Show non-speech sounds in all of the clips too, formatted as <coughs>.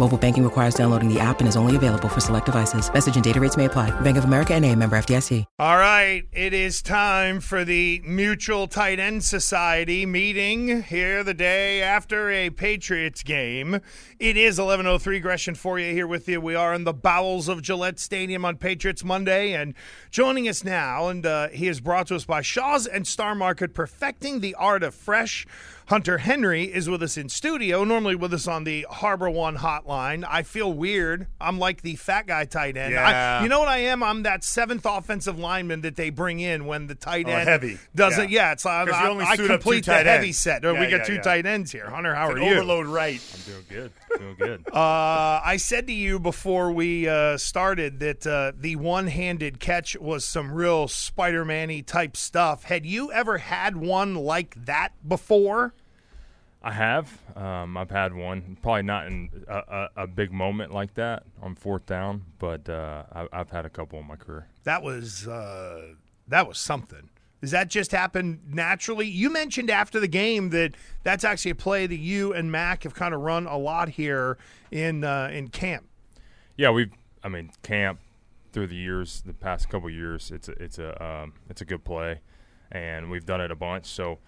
Mobile banking requires downloading the app and is only available for select devices. Message and data rates may apply. Bank of America and a member FDIC. All right, it is time for the Mutual Tight End Society meeting here the day after a Patriots game. It is 11:03 Gresham you here with you. We are in the bowels of Gillette Stadium on Patriots Monday and joining us now and uh, he is brought to us by Shaw's and Star Market perfecting the art of fresh Hunter Henry is with us in studio, normally with us on the Harbor One hotline. I feel weird. I'm like the fat guy tight end. Yeah. I, you know what I am? I'm that seventh offensive lineman that they bring in when the tight Oh, end heavy. doesn't. Yeah. Yeah, it's uh, 'Cause I, only I suit complete the tight heavy ends. set. Yeah, we got yeah, two yeah. tight ends here. Hunter, how It's are an you? overload right. I'm doing good. Doing good. <laughs> Uh, I said to you before we uh, started that uh, the one-handed catch was some real Spider-Man-y type stuff. Had you ever had one like that before? I have. Um, I've had one. Probably not in a, a, a big moment like that on fourth down, but uh, I, I've had a couple in my career. That was uh, that was something. Does that just happen naturally? You mentioned after the game that that's actually a play that you and Mac have kind of run a lot here in uh, in camp. Yeah, we've. I mean, camp through the years, the past couple years, it's a, it's a um, it's a good play, and we've done it a bunch. So.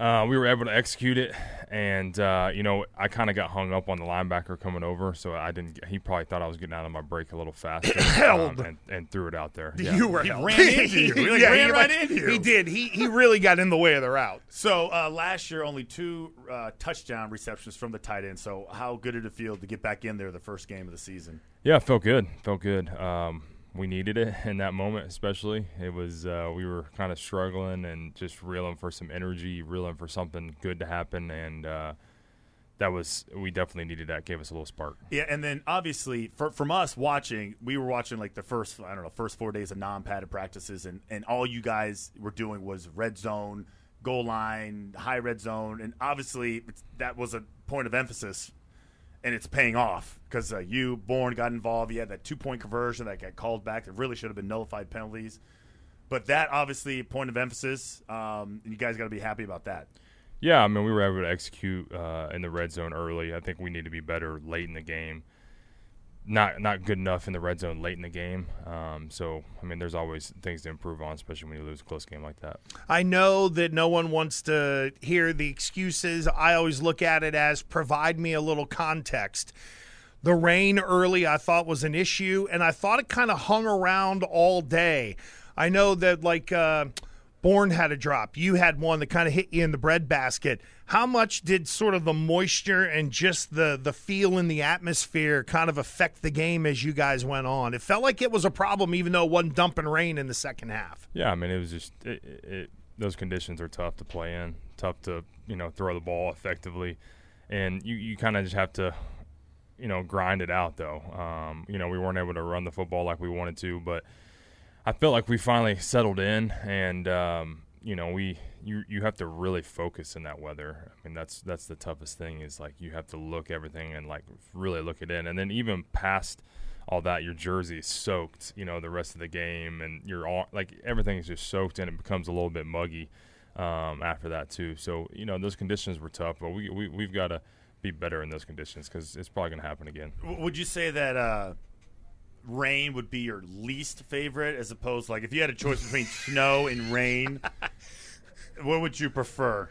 Uh, we were able to execute it, and uh, you know I kind of got hung up on the linebacker coming over, so I didn't. Get, he probably thought I was getting out of my break a little faster, <coughs> um, and, and threw it out there. Yeah. You were He held. ran into <laughs> you. He, like, ran he, right like- into you. He did. He he really got in the way of the route. So uh, last year, only two uh, touchdown receptions from the tight end. So how good did it feel to get back in there the first game of the season? Yeah, it felt good. Felt good. Um, we needed it in that moment, especially. It was uh, we were kind of struggling and just reeling for some energy, reeling for something good to happen, and uh, that was we definitely needed that. Gave us a little spark. Yeah, and then obviously for, from us watching, we were watching like the first I don't know first four days of non-padded practices, and and all you guys were doing was red zone, goal line, high red zone, and obviously that was a point of emphasis, and it's paying off because uh, you Bourne got involved. You had that two point conversion that got called back. That really should have been nullified penalties, but that obviously point of emphasis, um, and you guys got to be happy about that. Yeah, I mean we were able to execute uh, in the red zone early. I think we need to be better late in the game. Not not good enough in the red zone late in the game. Um, so I mean, there's always things to improve on, especially when you lose a close game like that. I know that no one wants to hear the excuses. I always look at it as provide me a little context. The rain early, I thought was an issue, and I thought it kind of hung around all day. I know that, like, uh, Bourne had a drop. You had one that kind of hit you in the breadbasket. How much did sort of the moisture and just the the feel in the atmosphere kind of affect the game as you guys went on? It felt like it was a problem, even though it wasn't dumping rain in the second half. Yeah, I mean, it was just it, it, those conditions are tough to play in, tough to you know throw the ball effectively, and you you kind of just have to you know grind it out though. Um, you know, we weren't able to run the football like we wanted to, but I felt like we finally settled in, and um, you know we you you have to really focus in that weather. I mean, that's that's the toughest thing is like you have to look everything and like really look it in, and then even past all that, your jersey is soaked. You know, the rest of the game, and you're all like everything is just soaked, and it becomes a little bit muggy um, after that too. So you know, those conditions were tough, but we, we we've got to be better in those conditions because it's probably going to happen again. Would you say that uh, rain would be your least favorite, as opposed like if you had a choice between <laughs> snow and rain, what would you prefer?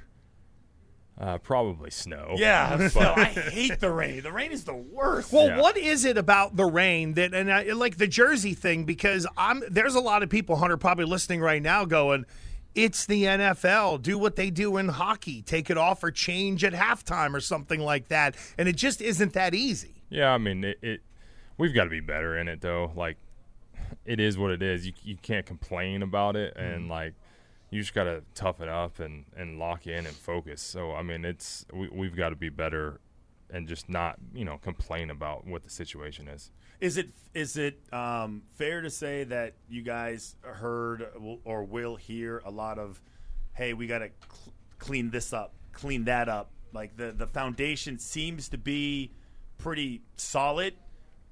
Uh, probably snow. Yeah, <laughs> so I hate the rain. The rain is the worst. Well, Yeah. what is it about the rain that and I, like the Jersey thing? Because I'm there's a lot of people, Hunter, probably listening right now, going, "It's the NFL. Do what they do in hockey. Take it off or change at halftime or something like that." And it just isn't that easy. Yeah, I mean, it, it we've got to be better in it though. Like, it is what it is. You you can't complain about it, and like, you just got to tough it up and and lock in and focus. So I mean, it's we we've got to be better, and just not you know complain about what the situation is. Is it is it um, fair to say that you guys heard or will hear a lot of, "Hey, we got to cl- clean this up, clean that up." Like the the foundation seems to be pretty solid,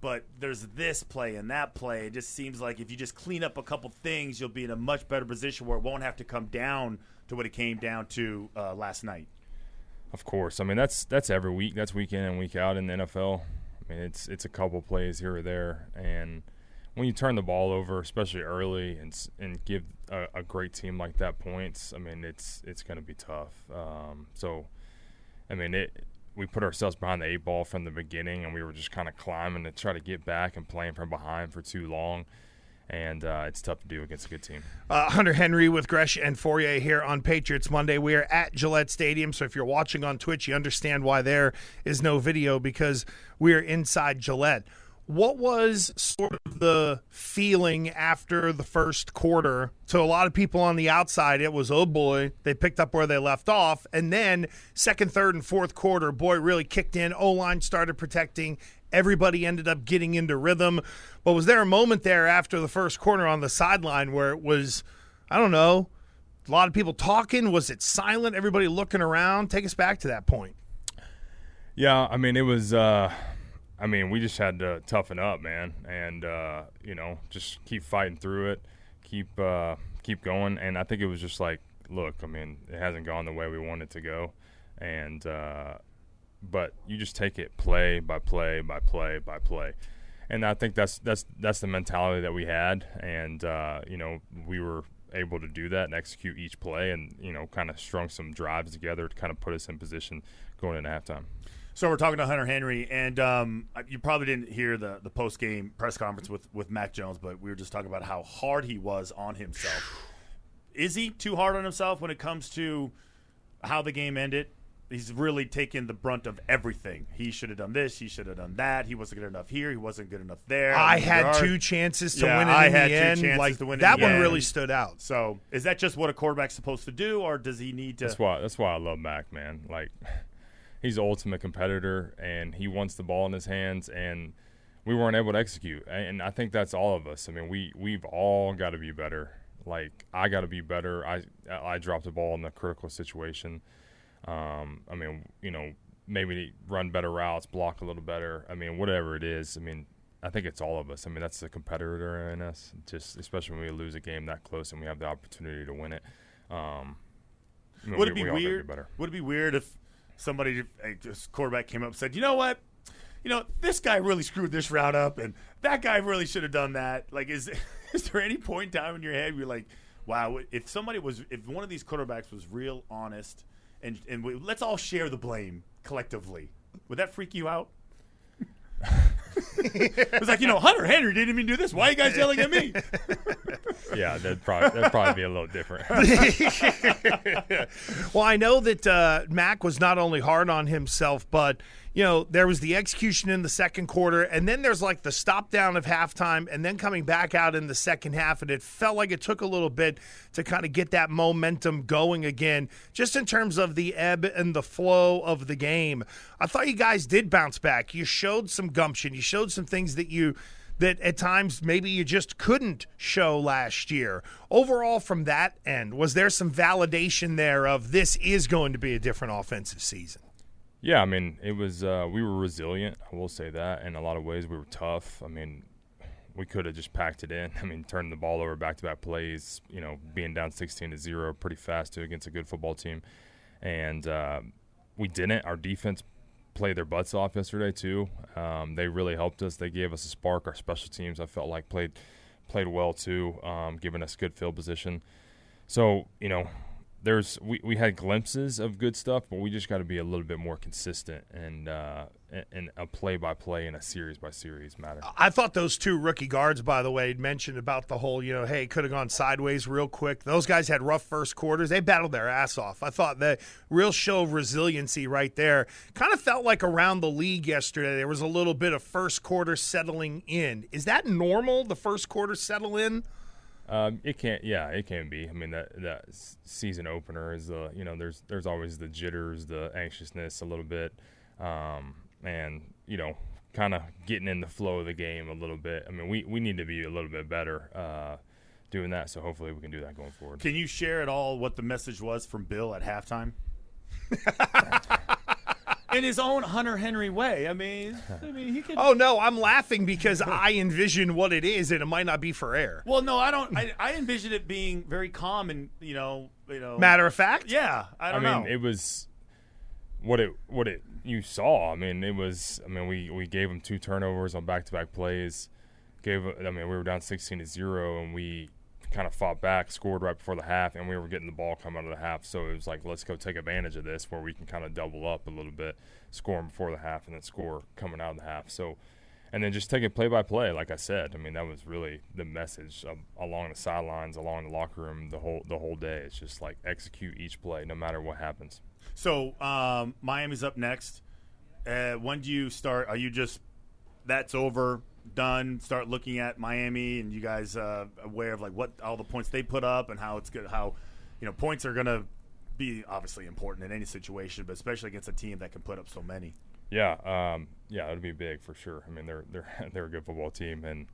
but there's this play and that play. It just seems like if you just clean up a couple things, you'll be in a much better position where it won't have to come down to what it came down to uh, last night. Of course, I mean that's that's every week. That's week in and week out in the NFL. I mean it's it's a couple plays here or there, and when you turn the ball over, especially early, and and give a, a great team like that points, I mean it's it's going to be tough. Um, so, I mean it. We put ourselves behind the eight ball from the beginning, and we were just kind of climbing to try to get back and playing from behind for too long, and uh, it's tough to do against a good team. Uh, Hunter Henry with Gresh and Fauria here on Patriots Monday. We are at Gillette Stadium, so if you're watching on Twitch, you understand why there is no video because we are inside Gillette. What was sort of the feeling after the first quarter? To a lot of people on the outside, it was, oh boy, they picked up where they left off. And then second, third, and fourth quarter, boy, really kicked in. O line started protecting. Everybody ended up getting into rhythm. But was there a moment there after the first quarter on the sideline where it was, I don't know, a lot of people talking? Was it silent? Everybody looking around? Take us back to that point. Yeah, I mean it was. Uh, I mean we just had to toughen up, man, and uh, you know just keep fighting through it, keep uh, keep going. And I think it was just like, look, I mean it hasn't gone the way we want it to go, and uh, but you just take it play by play by play by play. And I think that's that's that's the mentality that we had, and uh, you know we were able to do that and execute each play, and you know kind of strung some drives together to kind of put us in position going into halftime. So we're talking to Hunter Henry, and um, you probably didn't hear the, the post game press conference with, with Mac Jones, but we were just talking about how hard he was on himself. Is he too hard on himself when it comes to how the game ended? He's really taken the brunt of everything. He should have done this. He should have done that. He wasn't good enough here. He wasn't good enough there. I had there two chances to Yeah, win it I in had the two end. chances like to win in that the one end. really stood out. So is that just what a quarterback's supposed to do, or does he need to? That's why. That's why I love Mac, man. Like, <laughs> he's the ultimate competitor, and he wants the ball in his hands, and we weren't able to execute. And I think that's all of us. I mean, we we've all got to be better. Like, I got to be better. I I dropped the ball in the critical situation. Um, I mean, you know, maybe run better routes, block a little better. I mean, whatever it is. I mean, I think it's all of us. I mean, that's the competitor in us. Just especially when we lose a game that close and we have the opportunity to win it. Um, Would we- it be we weird? Would it be weird if somebody, just quarterback, came up and said, "You know what? You know this guy really screwed this route up, and that guy really should have done that." Like, is <laughs> is there any point in time in your head where you're like, "Wow, if somebody was, if one of these quarterbacks was real honest, and and we, let's all share the blame collectively, would that freak you out?" <laughs> it was like, you know, Hunter Henry didn't even do this. Why are you guys yelling at me? <laughs> <laughs> Yeah, that'd probably that'd probably be a little different. <laughs> Well, I know that uh, Mac was not only hard on himself, but you know there was the execution in the second quarter, and then there's like the stop down of halftime, and then coming back out in the second half, and it felt like it took a little bit to kind of get that momentum going again, just in terms of the ebb and the flow of the game. I thought you guys did bounce back. You showed some gumption. You showed some things that you that at times maybe you just couldn't show last year. Overall, from that end, was there some validation there of this is going to be a different offensive season? Yeah, I mean, it was uh, we were resilient. I will say that. In a lot of ways, we were tough. I mean, we could have just packed it in. <laughs> I mean, turned the ball over back to back plays. You know, being down sixteen to zero pretty fast too against a good football team, and uh, we didn't. Our defense played their butts off yesterday too. Um, they really helped us. They gave us a spark. Our special teams, I felt like played played well too, um, giving us good field position. So you know, there's we, we had glimpses of good stuff, but we just got to be a little bit more consistent and uh, and a play by play and a series by series matter. I thought those two rookie guards, by the way, mentioned about the whole, you know, hey, could have gone sideways real quick. Those guys had rough first quarters. They battled their ass off. I thought the real show of resiliency right there kind of felt like around the league yesterday. There was a little bit of first quarter settling in. Is that normal? The first quarter settle in? Um, it can't. yeah, it can be. I mean, that that season opener is the, you know, there's there's always the jitters, the anxiousness a little bit. Um, and you know, kind of getting in the flow of the game a little bit. I mean, we, we need to be a little bit better uh, doing that. So hopefully we can do that going forward. Can you share at all what the message was from Bill at halftime? <laughs> in his own Hunter Henry way. I mean, I mean, he could. Oh no, I'm laughing because I envision what it is, and it might not be for air. Well, no, I don't. I, I envision it being very calm and you know, you know, matter of fact. Yeah, I don't I mean, know. it was what it what it you saw. I mean, it was. I mean, we we gave them two turnovers on back to back plays. Gave. I mean, we were down sixteen to zero, and we kind of fought back, scored right before the half, and we were getting the ball coming out of the half. So it was like, let's go take advantage of this, where we can kind of double up a little bit, scoring before the half, and then score coming out of the half. So. And then just take it play by play, like I said. I mean, that was really the message of, along the sidelines, along the locker room, the whole the whole day. It's just like execute each play, no matter what happens. So um, Miami's up next. Uh, when do you start? Are you just that's over, done? Start looking at Miami, and you guys uh, aware of like what all the points they put up and how it's good, how you know points are going to be obviously important in any situation, but especially against a team that can put up so many. Yeah, um, yeah, it'll be big for sure. I mean, they're they're <laughs> they're a good football team and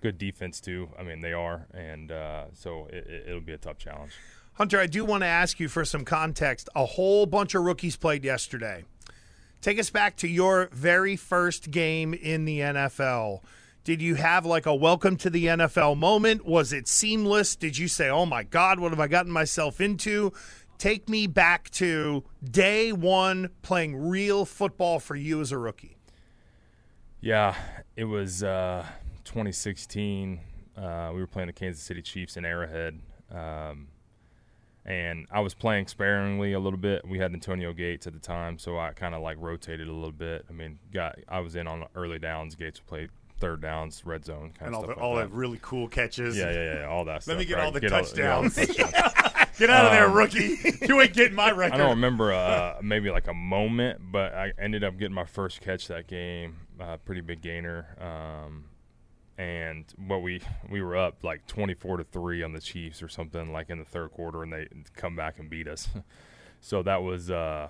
good defense too. I mean, they are, and uh, so it, will be a tough challenge. Hunter, I do want to ask you for some context. A whole bunch of rookies played yesterday. Take us back to your very first game in the NFL. Did you have like a welcome to the NFL moment? Was it seamless? Did you say, oh my God, what have I gotten myself into? Take me back to day one playing real football for you as a rookie. Yeah, it was uh, 2016. Uh, we were playing the Kansas City Chiefs in Arrowhead. Um, and I was playing sparingly a little bit. We had Antonio Gates at the time, so I kind of like rotated a little bit. I mean, got I was in on early downs. Gates played third downs, red zone, kind and of all stuff. the, like all that. that really cool catches. Yeah, yeah, yeah, all that. Let stuff, me get right? all the get touchdowns. All, all the touchdowns. <laughs> get out of there, Um, rookie. <laughs> you ain't getting my record. I don't remember uh, maybe like a moment, but I ended up getting my first catch that game. Uh, pretty big gainer. Um, and what we we were up like 24 to 3 on the Chiefs or something like in the third quarter and they come back and beat us. <laughs> so that was uh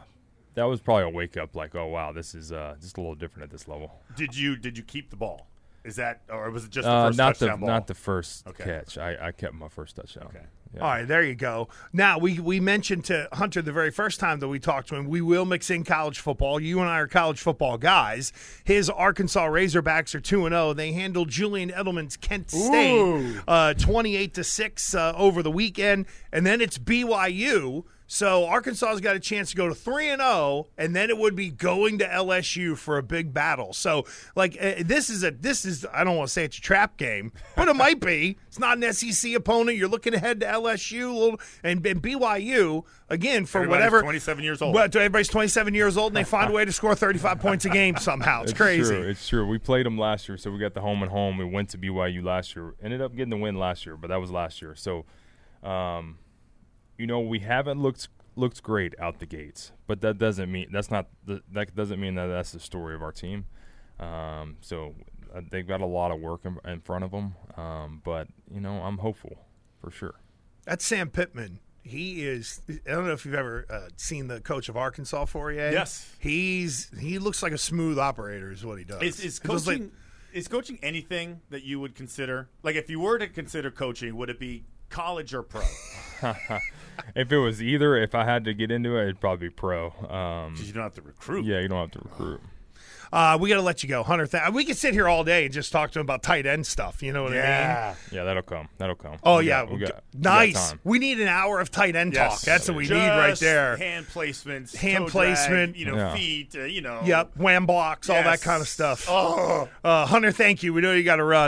that was probably a wake up like oh wow this is uh just a little different at this level. Did you did you keep the ball? Is that or was it just the Uh, first not the ball? not the first Okay. catch. I, I kept my first touchdown. Okay. Yeah. All right, there you go. Now we we mentioned to Hunter the very first time that we talked to him. We will mix in college football. You and I are college football guys. His Arkansas Razorbacks are two and zero. They handled Julian Edelman's Kent State uh, twenty eight to six uh, over the weekend, and then it's BYU. So Arkansas's got a chance to go to three and zero, and then it would be going to LSU for a big battle. So, like, uh, this is a this is I don't want to say it's a trap game, but it might be. It's not an SEC opponent. You're looking ahead to LSU and, and BYU again for Everybody's whatever. 27 years old. But everybody's 27 years old, and they find a way to score 35 points a game somehow. It's, crazy. True. It's true. We played them last year, so we got the home and home. We went to BYU last year. Ended up getting the win last year, but that was last year. So, um, you know, we haven't looked looked great out the gates, but that doesn't mean that's not the, that doesn't mean that that's the story of our team. Um, so uh, they've got a lot of work in, in front of them, um, but you know, I'm hopeful for sure. That's Sam Pittman. He is. I don't know if you've ever uh, seen the coach of Arkansas for you. Yes. He's he looks like a smooth operator. Is what he does. Is, is It looks like- coaching is coaching anything that you would consider? Like, if you were to consider coaching, would it be college or pro? <laughs> if it was either, if I had to get into it, it'd probably be pro. Um, 'Cause you don't have to recruit. yeah, you don't have to recruit. Uh, we got to let you go, Hunter. Th- we could sit here all day and just talk to him about tight end stuff. You know what I mean? Yeah. Yeah, that'll come. That'll come. Oh We yeah, got- we got- we got nice. time. We need an hour of tight end Yes. talk. That's what we need right there. Hand placements, Hand toe placement. drag, you know, Yeah. feet, uh, you know. Yep, wham blocks, all that kind of stuff. Oh. Uh, Hunter, thank you. We know you got to run.